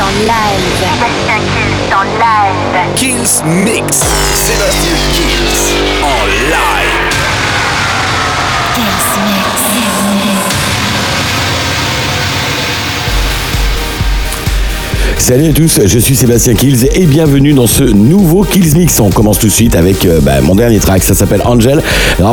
en live. Sébastien Kills en live. Kills Mix. Sébastien Kills en live. Kills Mix. Salut à tous, je suis Sébastien Kills et bienvenue dans ce nouveau Kills Mix. On commence tout de suite avec euh, bah, mon dernier track, ça s'appelle Angel.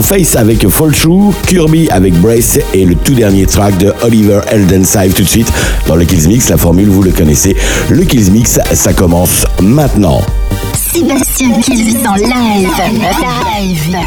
Face avec Fall True, Kirby avec Brace et le tout dernier track de Oliver Eldensive tout de suite dans le Kills Mix. La formule, vous le connaissez. Le Kills Mix, ça commence maintenant. Sébastien Kills en live. Live.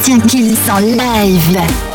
Sébastien Kills en live.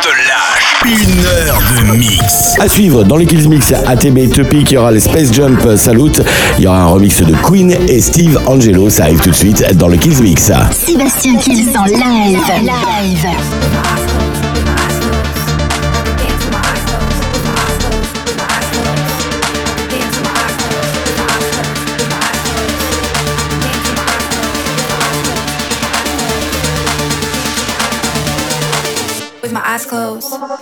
Te lâche une heure de mix. À suivre dans les Kills Mix ATB Topic, il y aura les Space Jump Salute, il y aura un remix de Queen et Steve Angelo. Ça arrive tout de suite dans le Kills Mix. Sébastien Kills en live. live. Eyes closed.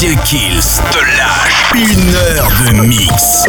Kills te lâche une heure de mix.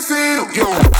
feel you.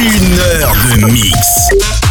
une heure de mix.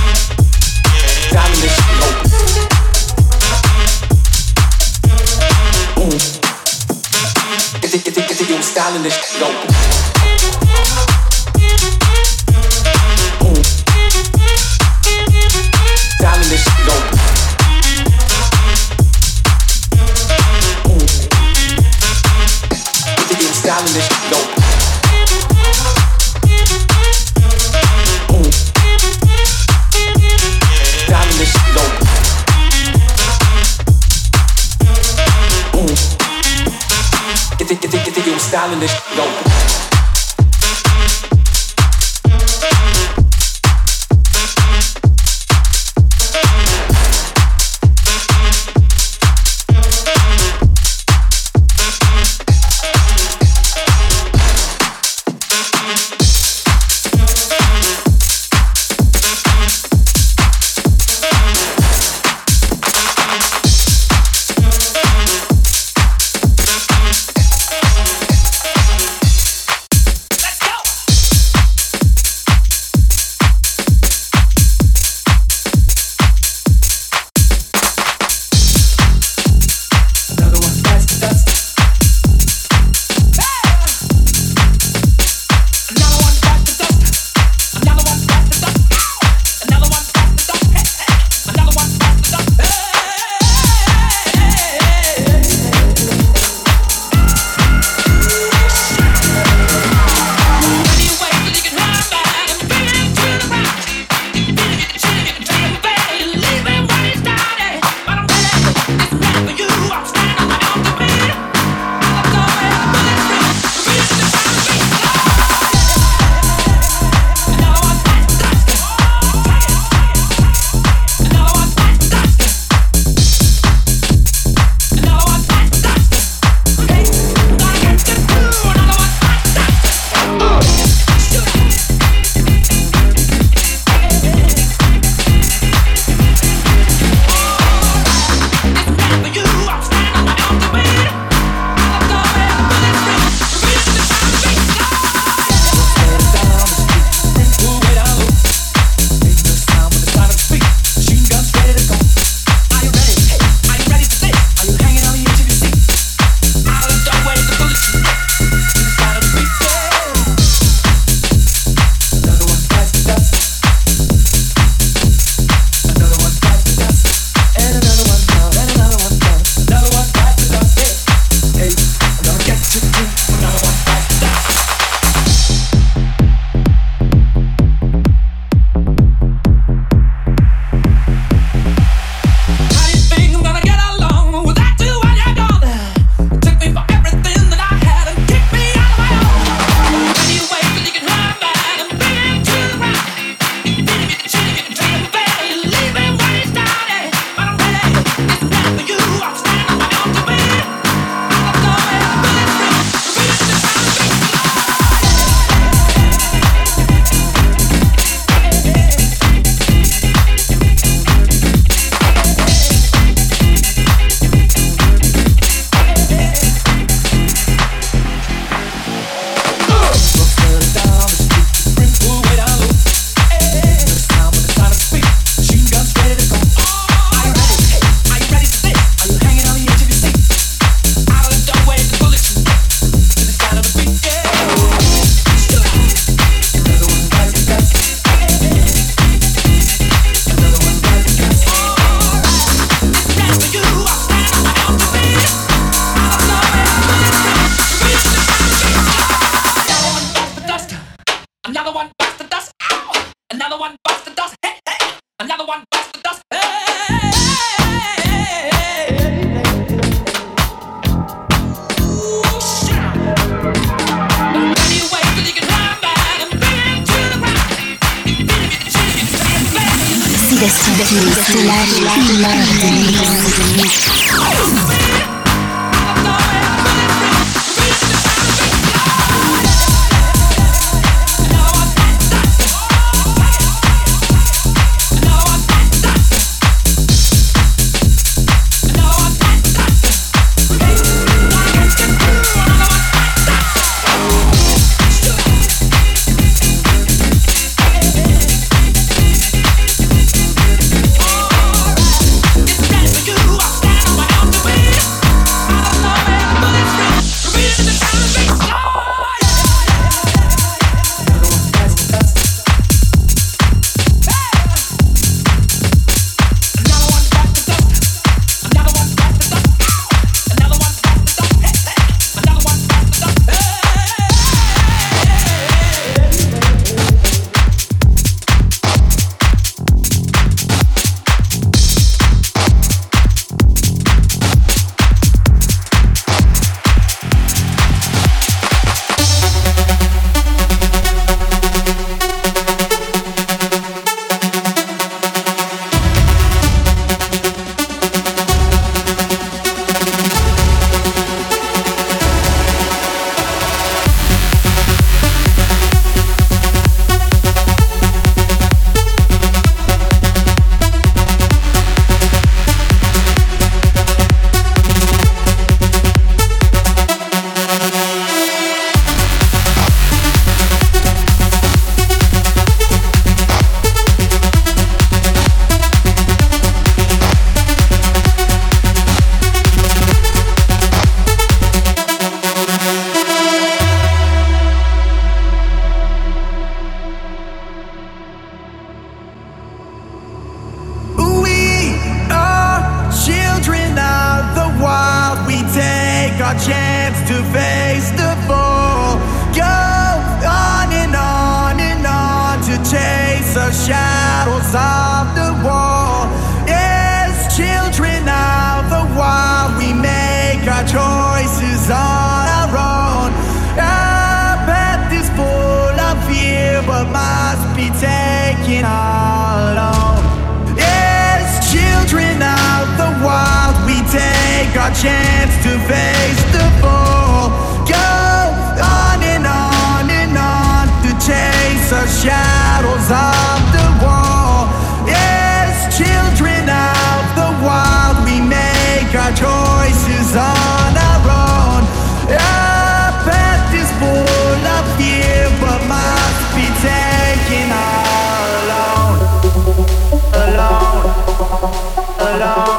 Shadows of the wall. As children of the wild, we make our choices on our own. Our path is full of fear, but must be taken alone. As children of the wild, we take our chance to face the fall. Go on and on and on to chase the shadows alone,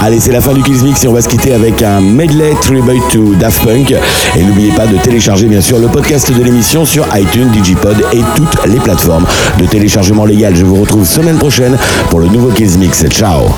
Allez, c'est la fin du Kills et on va se quitter avec un medley tribute to Daft Punk. Et n'oubliez pas de télécharger bien sûr le podcast de l'émission sur iTunes, Digipod et toutes les plateformes de téléchargement légal. Je vous retrouve semaine prochaine pour le nouveau Kills Mix. Ciao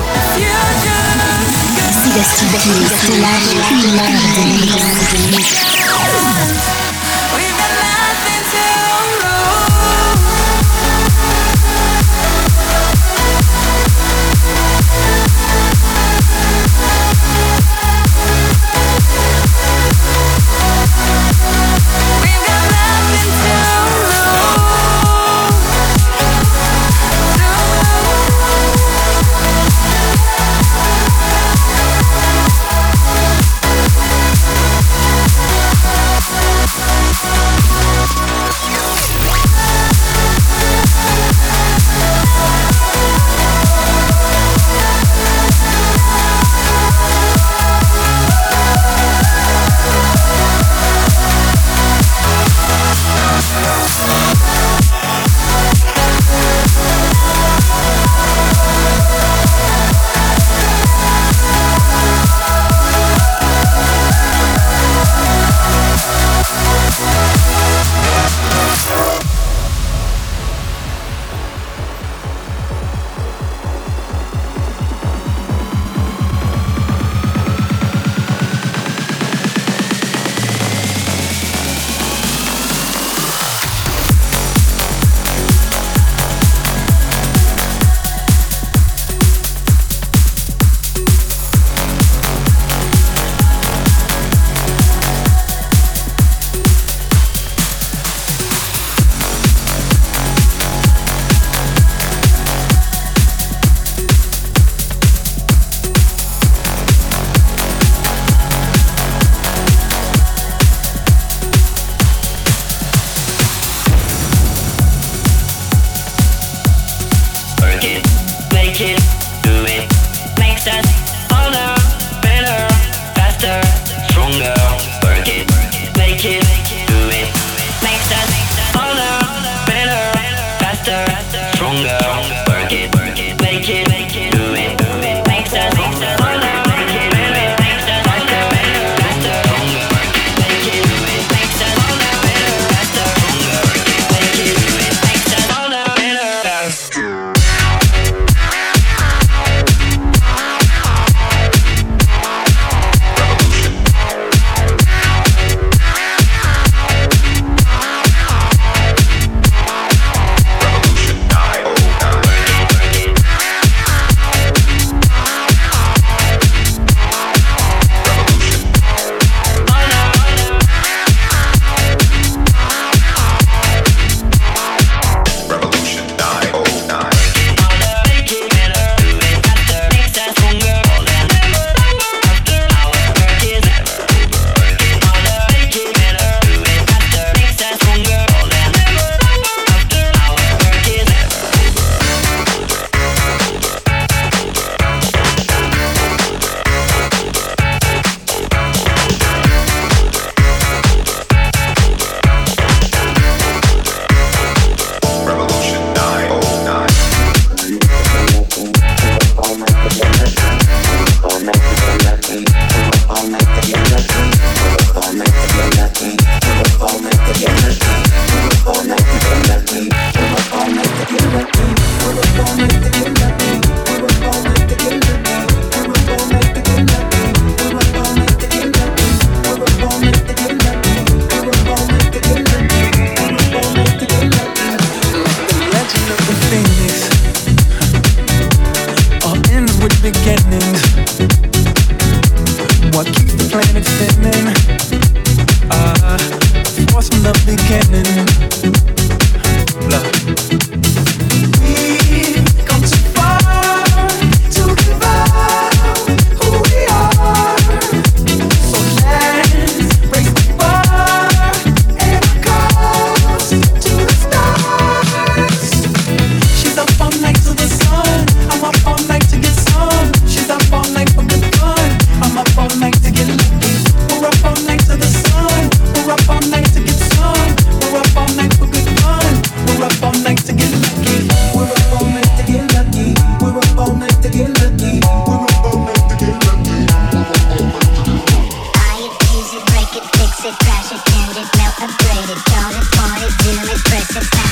the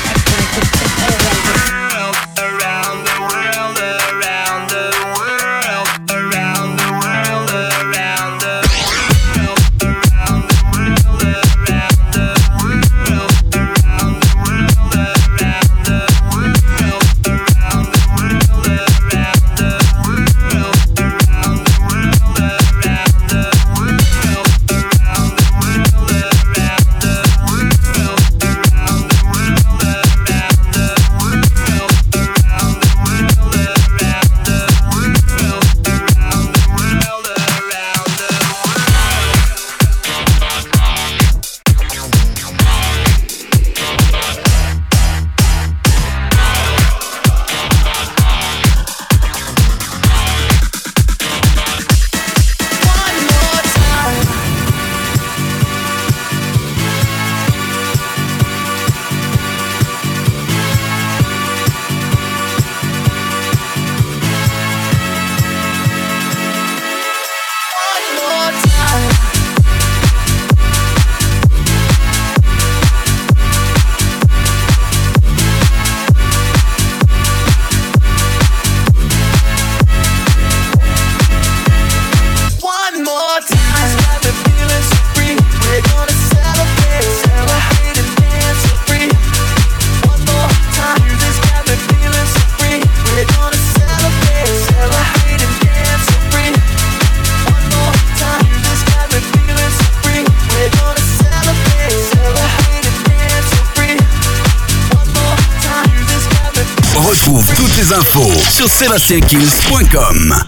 sébastienkills.com.